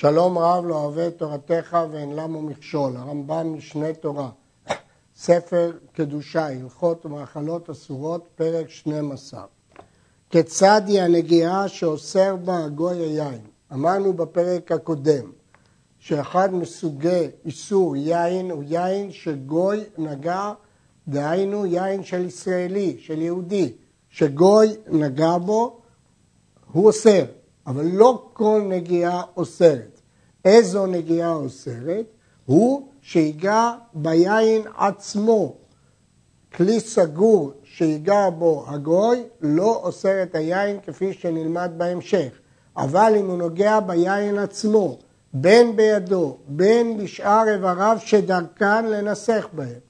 שלום רב לא אוהב את תורתך ואין למו מכשול, הרמב"ם משנה תורה, ספר קדושה, הלכות ומאכלות אסורות, פרק 12. כיצד היא הנגיעה שאוסר בה הגוי היין? אמרנו בפרק הקודם שאחד מסוגי איסור יין הוא יין שגוי נגע, דהיינו יין של ישראלי, של יהודי, שגוי נגע בו, הוא אוסר. אבל לא כל נגיעה אוסרת. איזו נגיעה אוסרת? הוא שיגע ביין עצמו. כלי סגור שיגע בו הגוי לא אוסר את היין כפי שנלמד בהמשך. אבל אם הוא נוגע ביין עצמו, בין בידו, בין בשאר איבריו שדרכן לנסח בהם,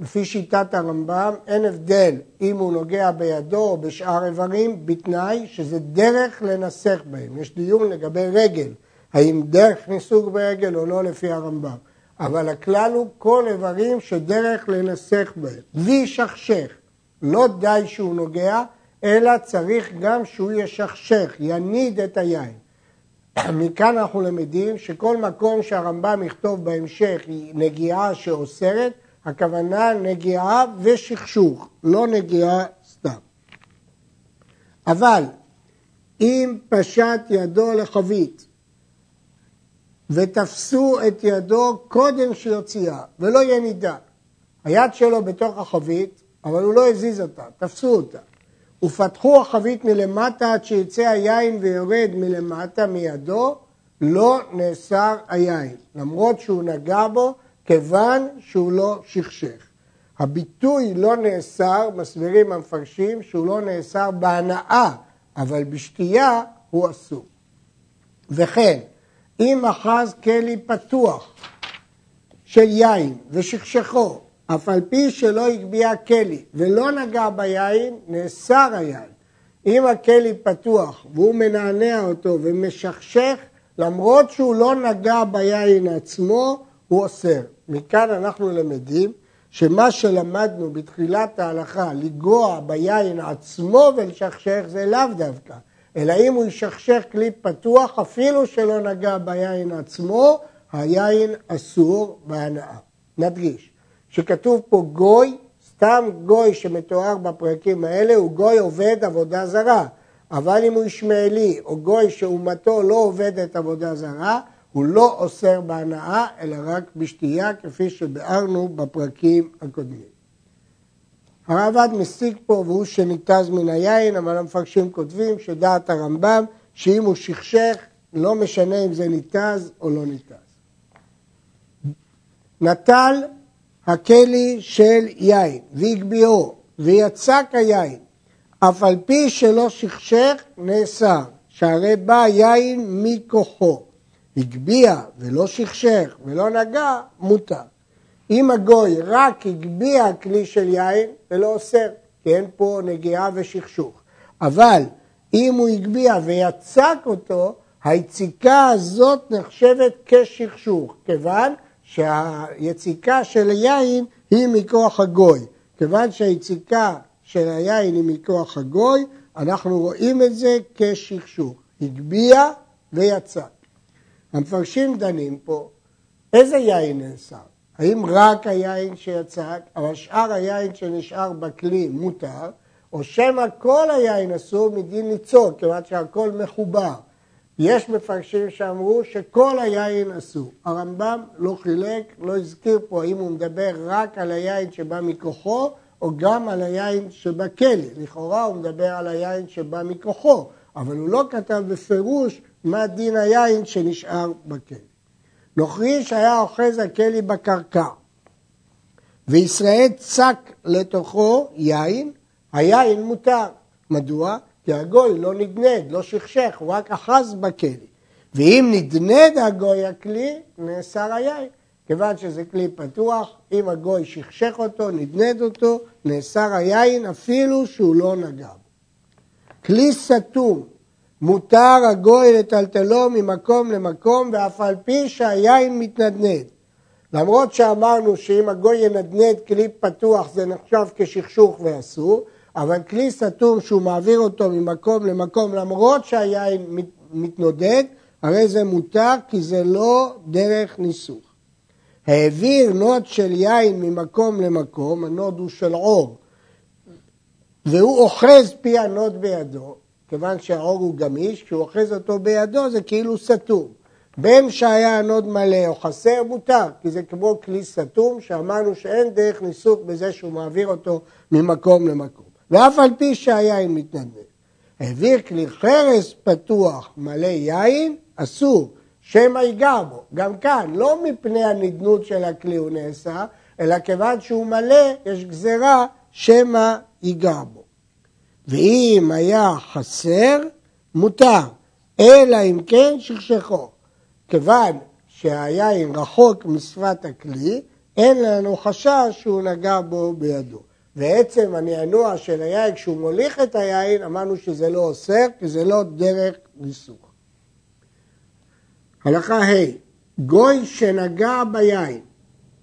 לפי שיטת הרמב"ם, אין הבדל אם הוא נוגע בידו או בשאר איברים, בתנאי שזה דרך לנסח בהם. יש דיון לגבי רגל, האם דרך ניסוג ברגל או לא לפי הרמב"ם. אבל הכלל הוא כל איברים שדרך לנסח בהם. וישכשך, לא די שהוא נוגע, אלא צריך גם שהוא ישכשך, יניד את היין. מכאן אנחנו למדים שכל מקום שהרמב"ם יכתוב בהמשך נגיעה שאוסרת, הכוונה נגיעה ושכשוך, לא נגיעה סתם. אבל אם פשט ידו לחבית ותפסו את ידו קודם שיוציאה ולא יהיה נידה, היד שלו בתוך החבית, אבל הוא לא הזיז אותה, תפסו אותה. ופתחו החבית מלמטה עד שיצא היין ויורד מלמטה מידו, לא נאסר היין, למרות שהוא נגע בו כיוון שהוא לא שכשך. הביטוי לא נאסר, מסבירים המפרשים שהוא לא נאסר בהנאה, אבל בשתייה הוא אסור. וכן, אם אחז כלי פתוח של יין ושכשכו, אף על פי שלא הגביה כלי ולא נגע ביין, נאסר היין. אם הכלי פתוח והוא מנענע אותו ומשכשך, למרות שהוא לא נגע ביין עצמו, הוא אוסר. מכאן אנחנו למדים שמה שלמדנו בתחילת ההלכה, לגוע ביין עצמו ולשכשך זה לאו דווקא, אלא אם הוא ישכשך כלי פתוח אפילו שלא נגע ביין עצמו, היין אסור בהנאה. נדגיש, שכתוב פה גוי, סתם גוי שמתואר בפרקים האלה הוא גוי עובד עבודה זרה, אבל אם הוא ישמעאלי או גוי שאומתו לא עובדת עבודה זרה, הוא לא אוסר בהנאה, אלא רק בשתייה, כפי שביארנו בפרקים הקודמים. הרעב"ד מסיק פה והוא שניתז מן היין, אבל המפרשים כותבים שדעת הרמב"ם, שאם הוא שכשך, לא משנה אם זה ניתז או לא ניתז. נטל הכלי של יין והגביהו ויצק היין, אף על פי שלא שכשך, נאסר, שהרי בא יין מכוחו. הגביה ולא שכשך ולא נגע, מותר. אם הגוי רק הגביה כלי של יין, זה לא אוסר, כי אין פה נגיעה ושכשוך. אבל אם הוא הגביה ויצק אותו, היציקה הזאת נחשבת כשכשוך, כיוון שהיציקה של היין היא מכוח הגוי. כיוון שהיציקה של היין היא מכוח הגוי, אנחנו רואים את זה כשכשוך. הגביה ויצק. המפרשים דנים פה, איזה יין נאסר? האם רק היין שיצק, אבל שאר היין שנשאר בכלי מותר, או שמא כל היין אסור מדין ניצול, כיוון שהכל מחובר. יש מפרשים שאמרו שכל היין אסור. הרמב"ם לא חילק, לא הזכיר פה האם הוא מדבר רק על היין שבא מכוחו, או גם על היין שבכלא. לכאורה הוא מדבר על היין שבא מכוחו, אבל הוא לא כתב בפירוש מה דין היין שנשאר בכלא. נוכרי שהיה אוחז הכלי בקרקע, וישראל צק לתוכו יין, היין מותר. מדוע? כי הגוי לא נדנד, לא שכשך, הוא רק אחז בכלי. ואם נדנד הגוי הכלי, נאסר היין. כיוון שזה כלי פתוח, אם הגוי שכשך אותו, נדנד אותו, נאסר היין אפילו שהוא לא נגע. כלי סתום מותר הגוי לטלטלו ממקום למקום ואף על פי שהיין מתנדנד. למרות שאמרנו שאם הגוי ינדנד כלי פתוח זה נחשב כשכשוך ואסור, אבל כלי סתום שהוא מעביר אותו ממקום למקום למרות שהיין מתנודד, הרי זה מותר כי זה לא דרך ניסוך. העביר נוד של יין ממקום למקום, הנוד הוא של עור, והוא אוחז פי הנוד בידו, כיוון שהעור הוא גמיש, כשהוא אוחז אותו בידו זה כאילו סתום. בין שהיה הנוד מלא או חסר מותר, כי זה כמו כלי סתום שאמרנו שאין דרך ניסוך בזה שהוא מעביר אותו ממקום למקום. ואף על פי שהיין מתנדנד. העביר כלי חרס פתוח מלא יין, אסור, שמא ייגע בו. גם כאן, לא מפני הנדנות של הכלי הוא נעשה, אלא כיוון שהוא מלא, יש גזרה שמא ייגע בו. ואם היה חסר, מותר, אלא אם כן שכשכו. כיוון שהיין רחוק משפת הכלי, אין לנו חשש שהוא נגע בו בידו. ועצם הנענוע של היין כשהוא מוליך את היין, אמרנו שזה לא אוסר, כי זה לא דרך ניסוך. הלכה ה' גוי שנגע ביין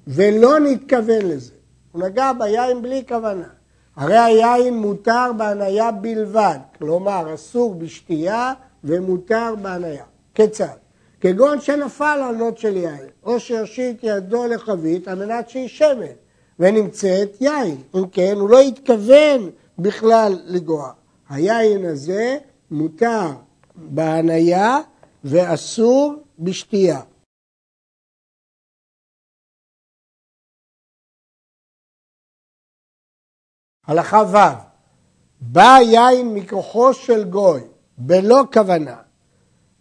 ולא נתכוון לזה, הוא נגע ביין בלי כוונה. הרי היין מותר בהניה בלבד, כלומר אסור בשתייה ומותר בהניה. כיצד? כגון שנפל על נוט של יין, או שהושיט ידו לחבית על מנת שהיא שמן, ונמצאת יין. אם כן, הוא לא התכוון בכלל לגוע. היין הזה מותר בהניה ואסור בשתייה. הלכה ו' בא יין מכוחו של גוי בלא כוונה,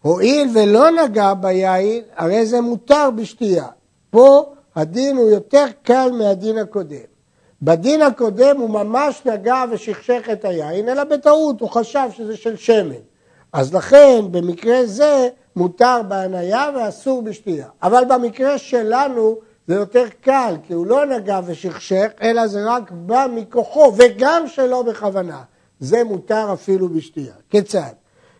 הואיל ולא נגע ביין, הרי זה מותר בשתייה. פה הדין הוא יותר קל מהדין הקודם. בדין הקודם הוא ממש נגע ושכשך את היין, אלא בטעות, הוא חשב שזה של שמן. אז לכן במקרה זה מותר בהניה ואסור בשתייה. אבל במקרה שלנו זה יותר קל, כי הוא לא נגע ושכשך, אלא זה רק בא מכוחו, וגם שלא בכוונה. זה מותר אפילו בשתייה. כיצד?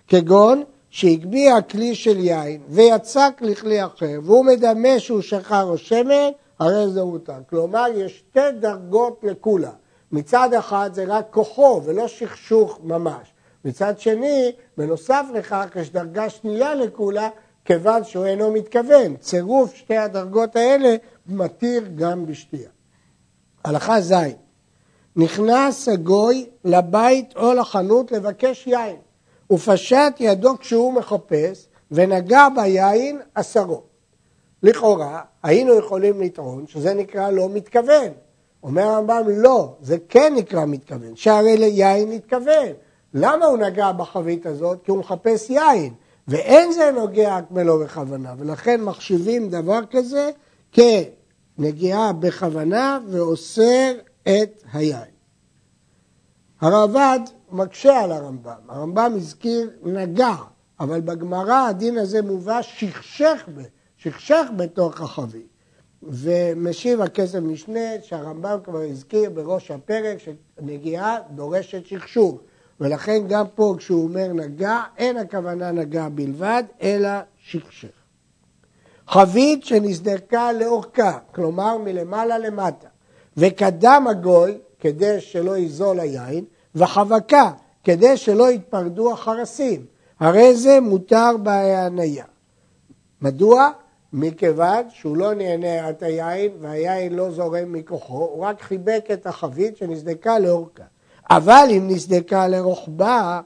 כגון שהגביה כלי של יין ויצק לכלי אחר, והוא מדמה שהוא שחר או שמן, הרי זה מותר. כלומר, יש שתי דרגות לכולה. מצד אחד זה רק כוחו ולא שכשוך ממש. מצד שני, בנוסף לכך יש דרגה שנייה לכולה, כיוון שהוא אינו מתכוון. צירוף שתי הדרגות האלה מתיר גם בשתייה. הלכה ז' נכנס הגוי לבית או לחנות לבקש יין, ופשט ידו כשהוא מחפש, ונגע ביין עשרו. לכאורה, היינו יכולים לטעון שזה נקרא לא מתכוון. אומר הרמב"ם, לא, זה כן נקרא מתכוון, שהרי ליין מתכוון. למה הוא נגע בחבית הזאת? כי הוא מחפש יין, ואין זה נוגע מלוא בכוונה, ולכן מחשיבים דבר כזה כנגיעה בכוונה ואוסר את היין. הרעב"ד מקשה על הרמב"ם, הרמב"ם הזכיר נגע, אבל בגמרא הדין הזה מובא שכשך, שכשך בתוך החבית. ומשיב הכסף משנה שהרמב"ם כבר הזכיר בראש הפרק שנגיעה דורשת שכשוך. ולכן גם פה כשהוא אומר נגע, אין הכוונה נגע בלבד, אלא שכשך. חבית שנסדקה לאורכה, כלומר מלמעלה למטה, וקדם הגוי כדי שלא יזול היין, וחבקה כדי שלא יתפרדו החרסים, הרי זה מותר בהניה. מדוע? מכיוון שהוא לא נהנה את היין והיין לא זורם מכוחו, הוא רק חיבק את החבית שנסדקה לאורכה. אבל אם נסדקה לרוחבה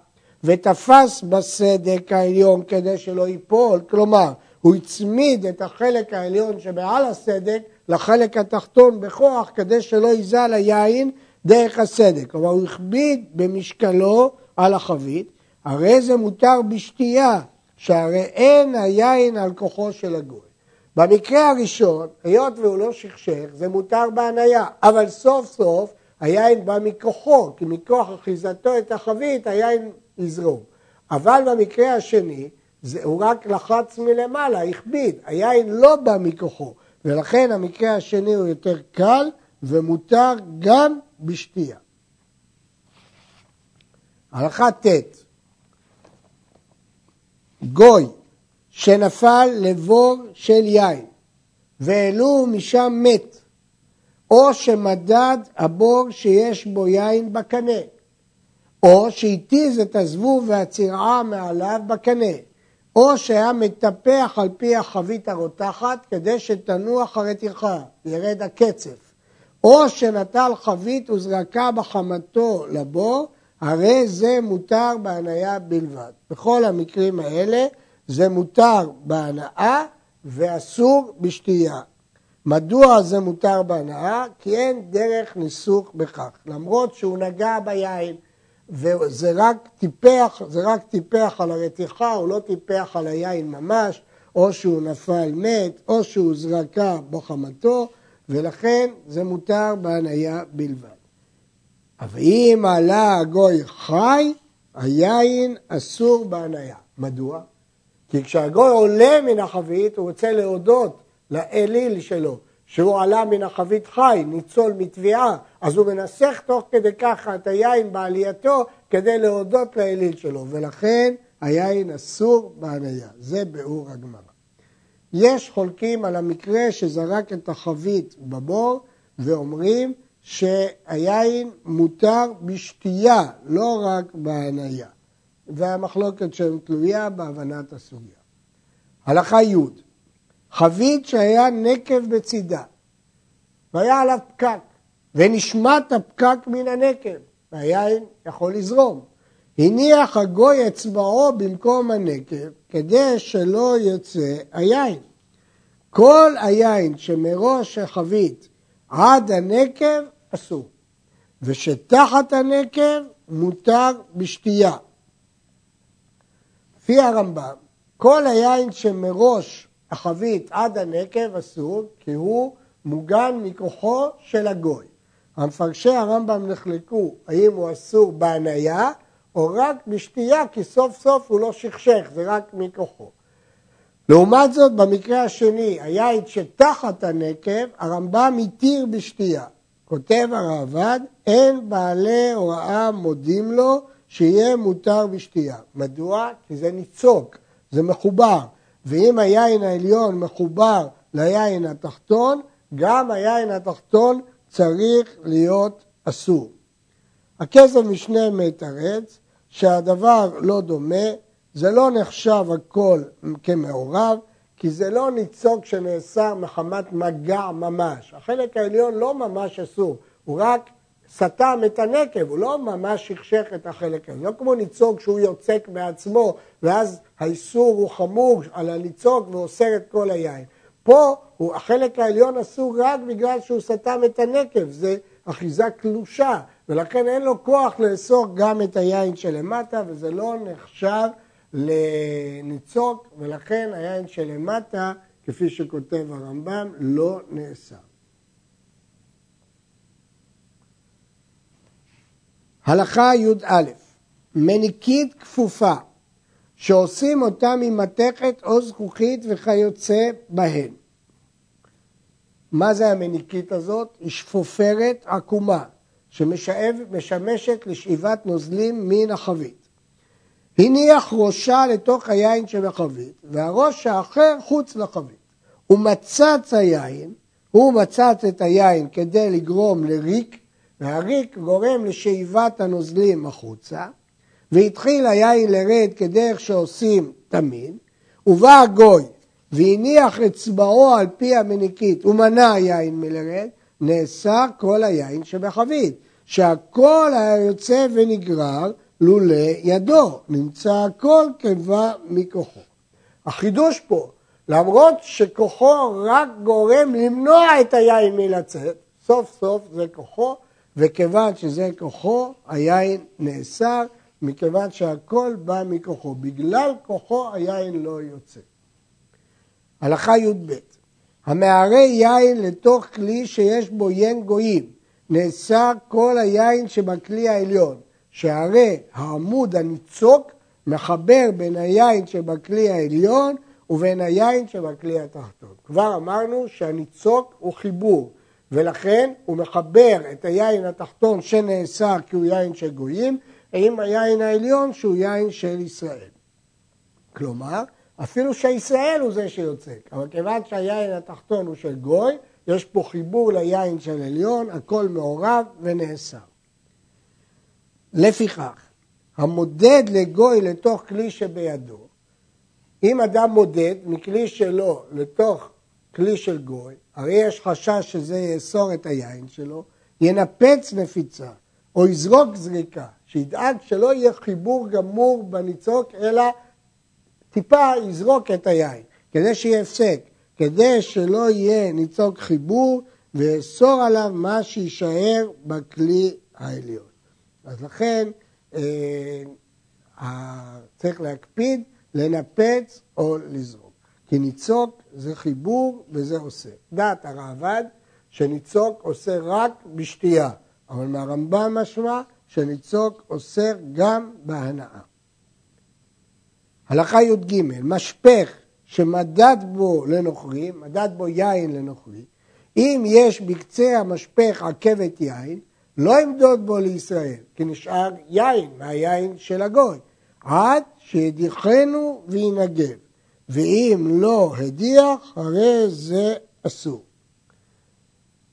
ותפס בסדק העליון כדי שלא ייפול, כלומר, הוא הצמיד את החלק העליון שמעל הסדק לחלק התחתון בכוח כדי שלא יזל היין דרך הסדק. כלומר, הוא הכביד במשקלו על החבית, הרי זה מותר בשתייה, שהרי אין היין על כוחו של הגוי. במקרה הראשון, היות והוא לא שכשך, זה מותר בהניה, אבל סוף סוף היין בא מכוחו, כי מכוח אחיזתו את החבית היין יזרום. אבל במקרה השני, זה, הוא רק לחץ מלמעלה, הכביד, היין לא בא מכוחו, ולכן המקרה השני הוא יותר קל ומותר גם בשתייה. הלכה ט' גוי שנפל לבור של יין והעלו משם מת או שמדד הבור שיש בו יין בקנה, או שהתיז את הזבוב והצירעה מעליו בקנה, או שהיה מטפח על פי החבית הרותחת כדי שתנוח הרתיחה, ירד הקצף, או שנטל חבית וזרקה בחמתו לבור, הרי זה מותר בהניה בלבד. בכל המקרים האלה זה מותר בהנאה ואסור בשתייה. מדוע זה מותר בהנאה? כי אין דרך ניסוך בכך. למרות שהוא נגע ביין וזה רק טיפח, זה רק טיפח על הרתיחה, הוא לא טיפח על היין ממש, או שהוא נפל מת, או שהוא זרקה בחמתו, ולכן זה מותר בהניה בלבד. אבל אם עלה הגוי חי, היין אסור בהניה. מדוע? כי כשהגוי עולה מן החבית, הוא רוצה להודות לאליל שלו, שהוא עלה מן החבית חי, ניצול מתביעה, אז הוא מנסח תוך כדי ככה את היין בעלייתו כדי להודות לאליל שלו, ולכן היין אסור בהניה. זה ביאור הגמרא. יש חולקים על המקרה שזרק את החבית בבור ואומרים שהיין מותר בשתייה, לא רק בהניה. והמחלוקת שם תלויה בהבנת הסוגיה. הלכה י' חבית שהיה נקב בצידה והיה עליו פקק ונשמט הפקק מן הנקב והיין יכול לזרום. הניח הגוי אצבעו במקום הנקב כדי שלא יוצא היין. כל היין שמראש החבית עד הנקב אסור, ושתחת הנקב מותר בשתייה. לפי הרמב"ם, כל היין שמראש החבית עד הנקב אסור, כי הוא מוגן מכוחו של הגוי. המפרשי הרמב"ם נחלקו האם הוא אסור בהניה או רק בשתייה, כי סוף סוף הוא לא שכשך, זה רק מכוחו. לעומת זאת, במקרה השני, היין שתחת הנקב, הרמב"ם התיר בשתייה. כותב הרעב"ד, אין בעלי הוראה מודים לו שיהיה מותר בשתייה. מדוע? כי זה ניצוק, זה מחובר. ואם היין העליון מחובר ליין התחתון, גם היין התחתון צריך להיות אסור. הכסף משנה מתרץ שהדבר לא דומה, זה לא נחשב הכל כמעורב, כי זה לא ניצוג שנאסר מחמת מגע ממש. החלק העליון לא ממש אסור, הוא רק סתם את הנקב, הוא לא ממש שכשך את החלק העליון. לא כמו ניצוג שהוא יוצק בעצמו, ואז האיסור הוא חמור על הניצוג ואוסר את כל היין. פה הוא, החלק העליון אסור רק בגלל שהוא סתם את הנקב, זה אחיזה קלושה, ולכן אין לו כוח לאסור גם את היין שלמטה, וזה לא נחשב לניצוק, ולכן היין שלמטה, כפי שכותב הרמב"ם, לא נאסר. הלכה י"א מניקית כפופה שעושים אותה ממתכת או זכוכית וכיוצא בהן. מה זה המניקית הזאת? היא שפופרת עקומה שמשמשת לשאיבת נוזלים מן החבית. הניח ראשה לתוך היין שבחבית והראש האחר חוץ לחבית. הוא מצץ היין, הוא מצץ את היין כדי לגרום לריק והריק גורם לשאיבת הנוזלים החוצה והתחיל היין לרד כדרך שעושים תמיד, ובא הגוי והניח אצבעו על פי המניקית ומנע היין מלרד, נאסר כל היין שבחבית, שהכל היה יוצא ונגרר לולא ידו, נמצא הכל כבה מכוחו. החידוש פה, למרות שכוחו רק גורם למנוע את היין מלצאת, סוף סוף זה כוחו, וכיוון שזה כוחו, היין נאסר, מכיוון שהכל בא מכוחו. בגלל כוחו היין לא יוצא. הלכה י"ב המערה יין לתוך כלי שיש בו ין גויים, נאסר כל היין שבכלי העליון, שהרי העמוד הניצוק מחבר בין היין שבכלי העליון ובין היין שבכלי התחתון. כבר אמרנו שהניצוק הוא חיבור, ולכן הוא מחבר את היין התחתון שנאסר כי הוא יין של גויים, עם היין העליון שהוא יין של ישראל. כלומר, אפילו שישראל הוא זה שיוצק, אבל כיוון שהיין התחתון הוא של גוי, יש פה חיבור ליין של עליון, הכל מעורב ונאסר. לפיכך, המודד לגוי לתוך כלי שבידו, אם אדם מודד מכלי שלו לתוך כלי של גוי, הרי יש חשש שזה יאסור את היין שלו, ינפץ נפיצה או יזרוק זריקה, שידאג שלא יהיה חיבור גמור בניצוק, אלא טיפה יזרוק את היין, כדי שיהיה הפסק, כדי שלא יהיה ניצוק חיבור ויאסור עליו מה שיישאר בכלי העליון. אז לכן אה, צריך להקפיד לנפץ או לזרוק. כי ניצוק זה חיבור וזה עושה. דעת הרעב"ד שניצוק עושה רק בשתייה, אבל מהרמב"ם משמע שניצוק אוסר גם בהנאה. הלכה י"ג, משפך שמדד בו לנוכרי, מדד בו יין לנוכרי, אם יש בקצה המשפך עקבת יין, לא ימדוד בו לישראל, כי נשאר יין מהיין של הגוי, עד שידיחנו וינגב, ואם לא הדיח, הרי זה אסור.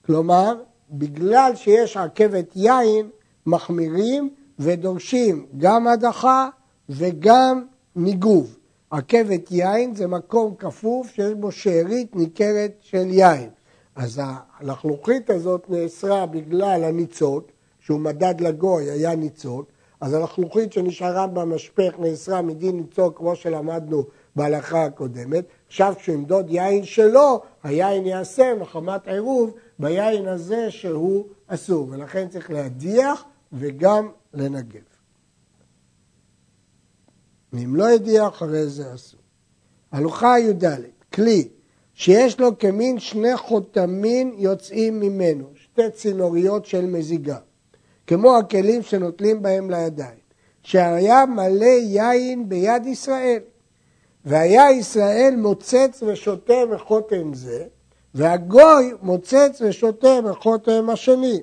כלומר, בגלל שיש עקבת יין, מחמירים ודורשים גם הדחה וגם ניגוב. עקבת יין זה מקום כפוף שיש בו שארית ניכרת של יין. אז הלחלוכית הזאת נאסרה בגלל הניצות, שהוא מדד לגוי, היה ניצות, אז הלחלוכית שנשארה במשפך נאסרה מדין ניצות כמו שלמדנו בהלכה הקודמת. עכשיו כשימדוד יין שלו, היין יעשה מחמת עירוב ביין הזה שהוא אסור, ולכן צריך להדיח וגם לנגב. ואם לא הדיח, הרי זה אסור. הלוכה י"ד, כלי שיש לו כמין שני חותמים יוצאים ממנו, שתי צינוריות של מזיגה, כמו הכלים שנוטלים בהם לידיים, שהיה מלא יין ביד ישראל, והיה ישראל מוצץ ושותה מחותם זה, והגוי מוצץ ושותה מחותם השני.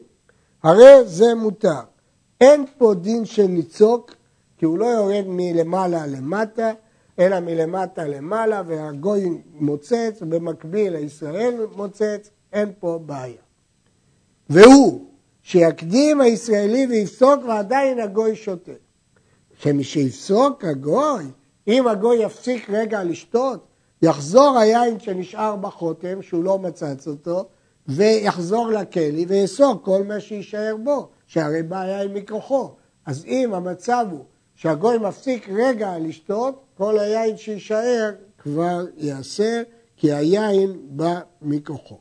הרי זה מותר. אין פה דין של ניצוק, כי הוא לא יורד מלמעלה למטה, אלא מלמטה למעלה, והגוי מוצץ, ובמקביל הישראל מוצץ, אין פה בעיה. והוא, שיקדים הישראלי ויפסוק ועדיין הגוי שותה. שמשייפסוק הגוי, אם הגוי יפסיק רגע לשתות, יחזור היין שנשאר בחותם, שהוא לא מצץ אותו, ויחזור לכלי ויאסור כל מה שיישאר בו, שהרי בא היין מכוחו. אז אם המצב הוא שהגוי מפסיק רגע לשתות, כל היין שיישאר כבר ייאסר, כי היין בא מכוחו.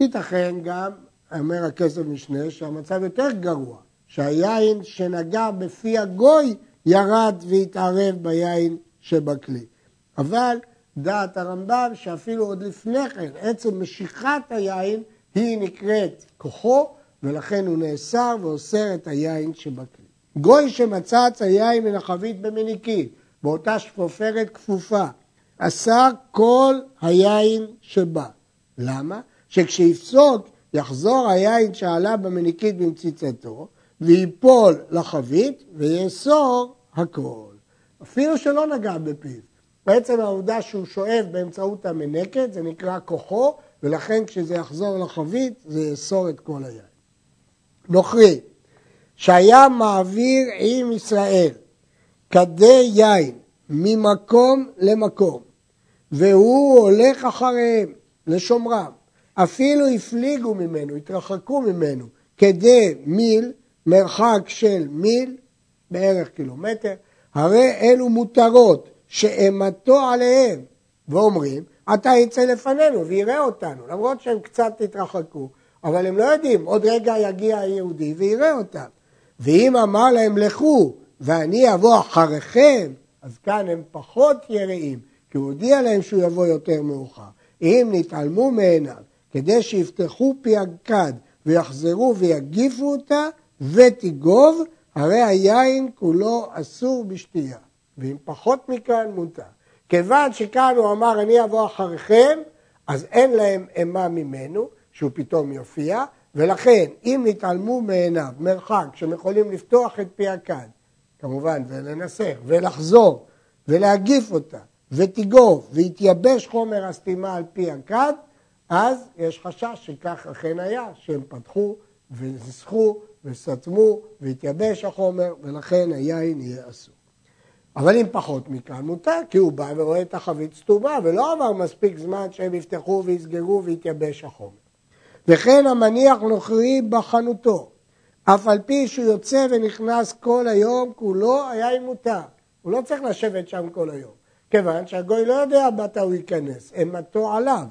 ייתכן גם, אומר הכסף משנה, שהמצב יותר גרוע, שהיין שנגע בפי הגוי ירד והתערב ביין שבכלי. אבל דעת הרמב"ם שאפילו עוד לפני כן, עצם משיכת היין היא נקראת כוחו, ולכן הוא נאסר ואוסר את היין שבכלי. גוי שמצץ היין מן החבית במניקית, באותה שפופרת כפופה, אסר כל היין שבא. למה? שכשיפסוק יחזור היין שעלה במניקית במציצתו, ויפול לחבית ויאסור הכל. אפילו שלא נגע בפיו. בעצם העובדה שהוא שואב באמצעות המנקת, זה נקרא כוחו, ולכן כשזה יחזור לחבית, זה יאסור את כל היין. נוכרי, שהיה מעביר עם ישראל כדי יין ממקום למקום, והוא הולך אחריהם לשומרם, אפילו הפליגו ממנו, התרחקו ממנו, כדי מיל, מרחק של מיל, בערך קילומטר, הרי אלו מותרות שאימתו עליהם, ואומרים, אתה יצא לפנינו ויראה אותנו, למרות שהם קצת התרחקו, אבל הם לא יודעים, עוד רגע יגיע היהודי ויראה אותם. ואם אמר להם לכו ואני אבוא אחריכם, אז כאן הם פחות יראים, כי הוא הודיע להם שהוא יבוא יותר מאוחר. אם נתעלמו מעיניו כדי שיפתחו פי הכד ויחזרו ויגיפו אותה ותיגוב, הרי היין כולו אסור בשתייה. ואם פחות מכאן מותר. כיוון שכאן הוא אמר אני אבוא אחריכם, אז אין להם אימה ממנו, שהוא פתאום יופיע, ולכן אם נתעלמו מעיניו מרחק שהם יכולים לפתוח את פי הכד, כמובן, ולנסח, ולחזור, ולהגיף אותה, ותיגוף, ויתייבש חומר הסתימה על פי הכד, אז יש חשש שכך אכן היה, שהם פתחו וניסחו וסתמו והתייבש החומר, ולכן היין יהיה אסור. אבל אם פחות מכאן מותר, כי הוא בא ורואה את החבית סתומה, ולא עבר מספיק זמן שהם יפתחו ויסגרו ויתייבש החומר. וכן המניח נוכרי בחנותו, אף על פי שהוא יוצא ונכנס כל היום כולו, אם מותר. הוא לא צריך לשבת שם כל היום, כיוון שהגוי לא יודע מתי הוא ייכנס, אימתו עליו.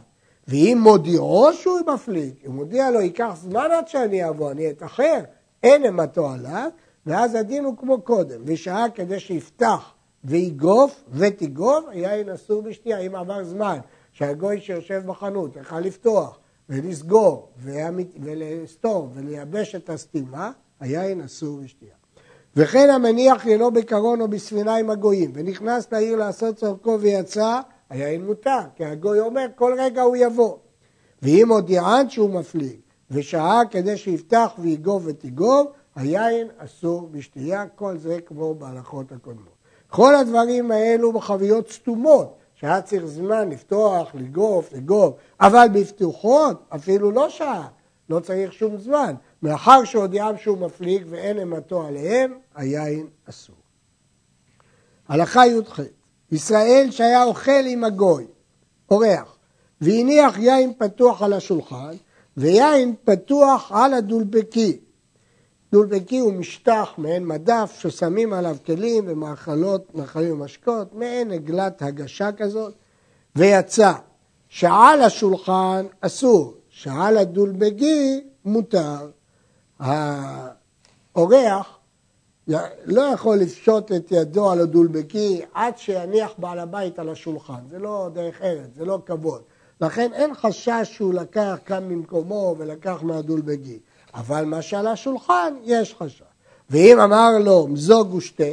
ואם מודיעו שהוא מפליג, אם מודיע לו, ייקח זמן עד שאני אבוא, אני אתאחר, אין אימתו עליו, ואז הדין הוא כמו קודם, ושעה כדי שיפתח ויגוף ותיגוף, יין אסור בשתייה, אם עבר זמן שהגוי שיושב בחנות יכל לפתוח ולסגור ולסתום ולייבש את הסתימה, היין אסור בשתייה. וכן המניח ינו בקרון או בספינה עם הגויים, ונכנס לעיר לעשות צורכו ויצא, היין מותר, כי הגוי אומר כל רגע הוא יבוא. ואם הודיען שהוא מפליג, ושעה כדי שיפתח ויגוב ותיגוב, היין אסור בשתייה, כל זה כמו בהלכות הקודמות. כל הדברים האלו בחביות סתומות, שהיה צריך זמן לפתוח, לגוף, לגוף, אבל בפתוחות אפילו לא שעה, לא צריך שום זמן. מאחר שהודיעם שהוא מפליג ואין אימתו עליהם, היין אסור. הלכה י"ח ישראל שהיה אוכל עם הגוי, אורח, והניח יין פתוח על השולחן, ויין פתוח על הדולבקי. דולבקי הוא משטח מעין מדף ששמים עליו כלים ומאכלות, מאכלים ומשקות, מעין עגלת הגשה כזאת, ויצא שעל השולחן אסור, שעל הדולבגי מותר. האורח לא יכול לפשוט את ידו על הדולבקי עד שיניח בעל הבית על השולחן, זה לא דרך ארץ, זה לא כבוד. לכן אין חשש שהוא לקח כאן ממקומו ולקח מהדולבגי. אבל מה שעל השולחן יש חשש. ואם אמר לו מזוג ושתה,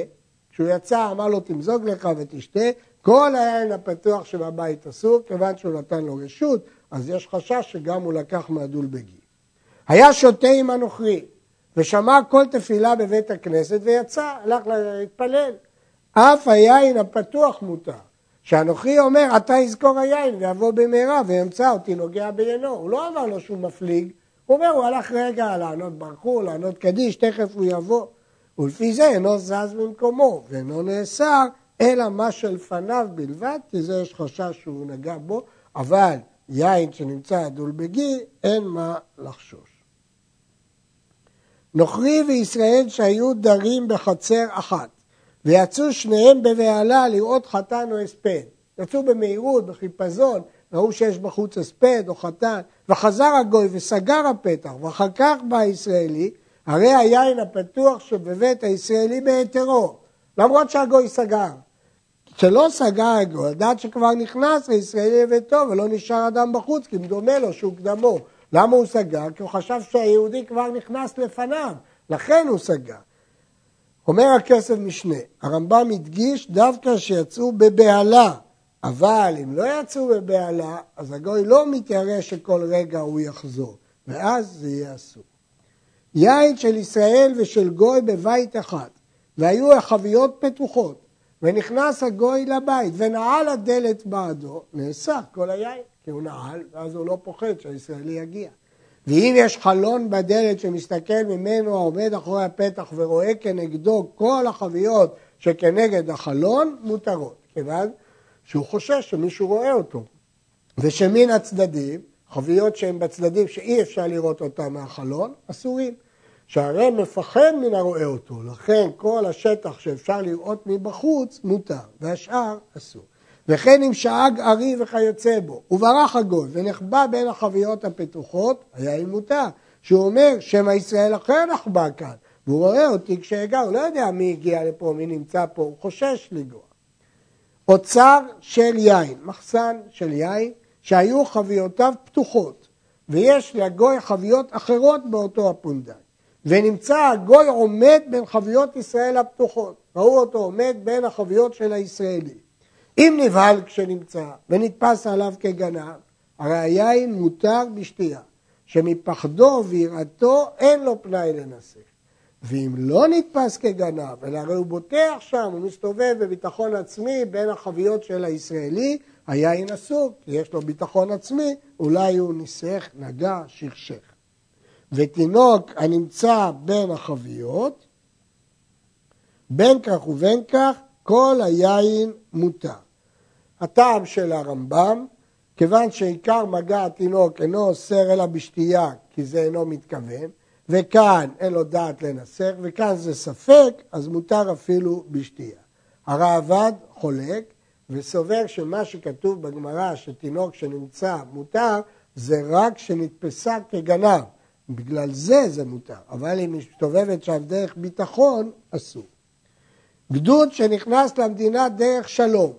כשהוא יצא אמר לו תמזוג לך ותשתה, כל היין הפתוח שבבית אסור, כיוון שהוא נתן לו רשות, אז יש חשש שגם הוא לקח מהדולבגי. היה שותה עם הנוכרי, ושמע כל תפילה בבית הכנסת ויצא, הלך להתפלל. אף היין הפתוח מותר. שהנוכרי אומר, אתה יזכור היין ויבוא במהרה וימצא אותי נוגע בעיינו. הוא לא אמר לו שהוא מפליג, הוא אומר, הוא הלך רגע לענות ברכו, לענות קדיש, תכף הוא יבוא. ולפי זה אינו זז ממקומו ואינו נאסר, אלא מה שלפניו בלבד, כי זה יש חשש שהוא נגע בו, אבל יין שנמצא דולבגי, אין מה לחשוש. נוכרי וישראל שהיו דרים בחצר אחת, ויצאו שניהם בבהלה לראות חתן או הספד. יצאו במהירות, בחיפזון, ראו שיש בחוץ הספד או חתן, וחזר הגוי וסגר הפתח, ואחר כך בא הישראלי, הרי היין הפתוח שבבית הישראלי בהיתרו, למרות שהגוי סגר. כשלא סגר הגוי, לדעת שכבר נכנס הישראלי לביתו ולא נשאר אדם בחוץ, כי מדומה לו שהוא קדמו. למה הוא סגר? כי הוא חשב שהיהודי כבר נכנס לפניו, לכן הוא סגר. אומר הכסף משנה, הרמב"ם הדגיש דווקא שיצאו בבהלה, אבל אם לא יצאו בבהלה, אז הגוי לא מתיירא שכל רגע הוא יחזור, ואז זה יהיה אסור. יין של ישראל ושל גוי בבית אחד, והיו החביות פתוחות, ונכנס הגוי לבית ונעל הדלת בעדו, נאסר כל היין, כי הוא נעל, ואז הוא לא פוחד שהישראלי יגיע. ואם יש חלון בדלת שמסתכל ממנו העומד אחורי הפתח ורואה כנגדו כל החביות שכנגד החלון, מותרות. כיוון שהוא חושש שמישהו רואה אותו. ושמן הצדדים, חביות שהן בצדדים שאי אפשר לראות אותן מהחלון, אסורים. שהרי מפחד מן הרואה אותו, לכן כל השטח שאפשר לראות מבחוץ מותר, והשאר אסור. וכן אם שאג ארי וכיוצא בו, וברח הגוי ונחבא בין החביות הפתוחות, היה אם מותר. שהוא אומר, שמא ישראל אחר נחבא כאן, והוא רואה אותי כשאגע, הוא לא יודע מי הגיע לפה, מי נמצא פה, הוא חושש לגוע. אוצר של יין, מחסן של יין, שהיו חביותיו פתוחות, ויש לגוי חביות אחרות באותו הפונדק. ונמצא הגוי עומד בין חביות ישראל הפתוחות. ראו אותו עומד בין החביות של הישראלי. אם נבהל כשנמצא ונתפס עליו כגנב, הרי היין מותר בשתייה, שמפחדו ויראתו אין לו פנאי לנסה. ואם לא נתפס כגנב, אלא הרי הוא בוטח שם, הוא מסתובב בביטחון עצמי בין החביות של הישראלי, היין אסור, כי יש לו ביטחון עצמי, אולי הוא ניסח, נגע, שכשך. ותינוק הנמצא בין החביות, בין כך ובין כך, כל היין מותר. הטעם של הרמב"ם, כיוון שעיקר מגע התינוק אינו אוסר אלא בשתייה, כי זה אינו מתכוון, וכאן אין לו דעת לנסח, וכאן זה ספק, אז מותר אפילו בשתייה. הראב"ד חולק וסובר שמה שכתוב בגמרא שתינוק שנמצא מותר, זה רק שנתפסה כגנב. בגלל זה זה מותר, אבל אם מסתובבת שם דרך ביטחון, אסור. גדוד שנכנס למדינה דרך שלום,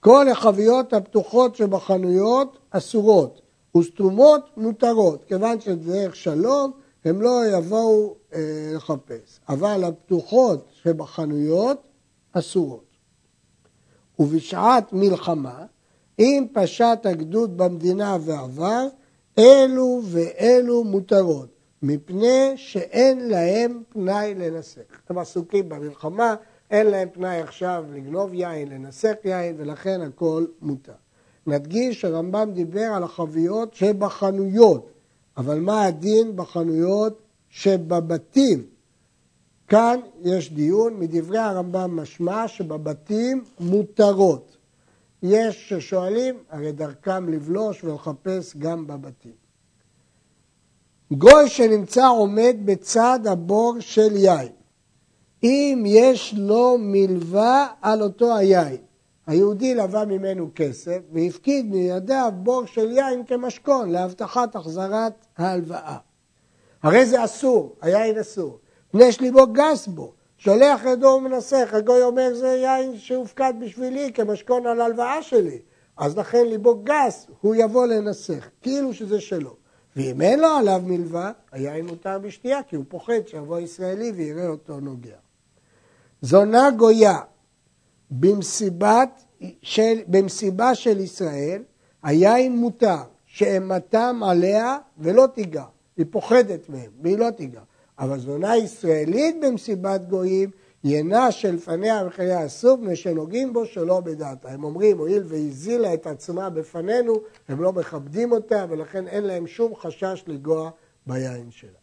כל החביות הפתוחות שבחנויות אסורות, וסתומות מותרות, כיוון שזה דרך שלום, הם לא יבואו אה, לחפש. אבל הפתוחות שבחנויות אסורות. ובשעת מלחמה, אם פשט הגדוד במדינה ועבר, אלו ואלו מותרות, מפני שאין להם פנאי לנסח. הם עסוקים במלחמה, אין להם פנאי עכשיו לגנוב יין, לנסח יין, ולכן הכל מותר. נדגיש שהרמב"ם דיבר על החביות שבחנויות, אבל מה הדין בחנויות שבבתים? כאן יש דיון, מדברי הרמב"ם משמע שבבתים מותרות. יש ששואלים, הרי דרכם לבלוש ולחפש גם בבתים. גוי שנמצא עומד בצד הבור של יין, אם יש לו מלווה על אותו היין, היהודי לווה ממנו כסף והפקיד מידיו בור של יין כמשכון להבטחת החזרת ההלוואה. הרי זה אסור, היין אסור. פני יש ליבו גס בו, שולח ידו ומנסח, הגוי אומר זה יין שהופקד בשבילי כמשכון על הלוואה שלי, אז לכן ליבו גס, הוא יבוא לנסח, כאילו שזה שלו. ואם אין לו עליו מלווה, היין מותר בשתייה, כי הוא פוחד שיבוא ישראלי ויראה אותו נוגע. זונה גויה במסיבת של, במסיבה של ישראל, היין מותר, שאימתם עליה ולא תיגע. היא פוחדת מהם, והיא לא תיגע. אבל זונה ישראלית במסיבת גויים, ינה שלפניה וחייה אסור, מפני שנוגעים בו שלא בדעתה. הם אומרים, הואיל והזילה את עצמה בפנינו, הם לא מכבדים אותה, ולכן אין להם שום חשש לגוע ביין שלה.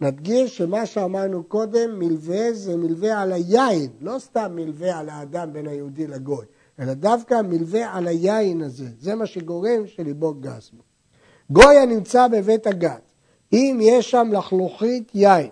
נדגיש שמה שאמרנו קודם, מלווה זה מלווה על היין, לא סתם מלווה על האדם בין היהודי לגוי, אלא דווקא מלווה על היין הזה, זה מה שגורם שליבו גס בו. גוי הנמצא בבית הגת, אם יש שם לחלוכית יין,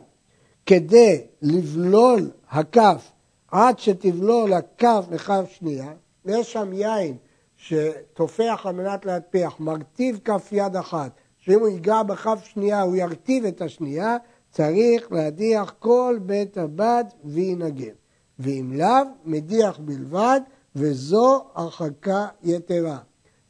כדי לבלול הכף עד שתבלול הכף לכף שנייה, יש שם יין שטופח על מנת להטפיח, מרטיב כף יד אחת, שאם הוא ייגע בכף שנייה הוא ירטיב את השנייה, צריך להדיח כל בית הבד וינגן. ואם לאו, מדיח בלבד, וזו הרחקה יתרה.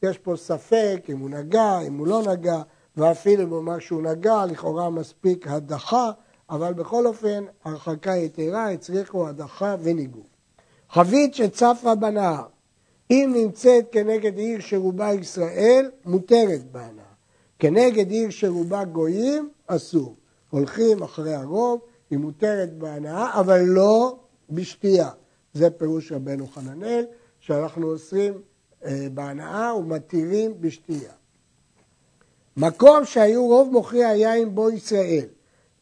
יש פה ספק אם הוא נגע, אם הוא לא נגע, ואפילו אם הוא אמר שהוא נגע, לכאורה מספיק הדחה, אבל בכל אופן, הרחקה יתרה, הצריכו הדחה וניגוד. חבית שצפה בנהר, אם נמצאת כנגד עיר שרובה ישראל, מותרת בהנאה. כנגד עיר שרובה גויים, אסור. הולכים אחרי הרוב, היא מותרת בהנאה, אבל לא בשתייה. זה פירוש רבנו חננאל, שאנחנו אוסרים אה, בהנאה ומתירים בשתייה. מקום שהיו רוב מוכרי היין בו ישראל,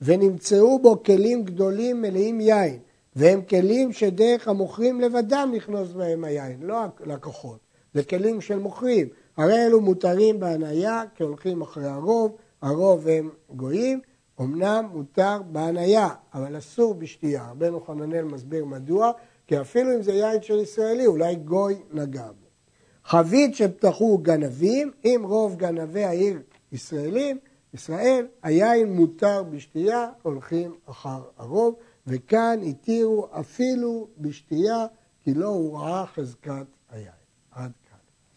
ונמצאו בו כלים גדולים מלאים יין, והם כלים שדרך המוכרים לבדם נכנוס בהם היין, לא לקוחות, זה כלים של מוכרים. הרי אלו מותרים בהניה, כי הולכים אחרי הרוב, הרוב הם גויים, אמנם מותר בהניה, אבל אסור בשתייה. רבנו חננאל מסביר מדוע, כי אפילו אם זה יין של ישראלי, אולי גוי נגע בו. חבית שפתחו גנבים, אם רוב גנבי העיר ישראלים, ישראל, היין מותר בשתייה, הולכים אחר הרוב, וכאן התירו אפילו בשתייה, כי לא הוראה חזקת היין. עד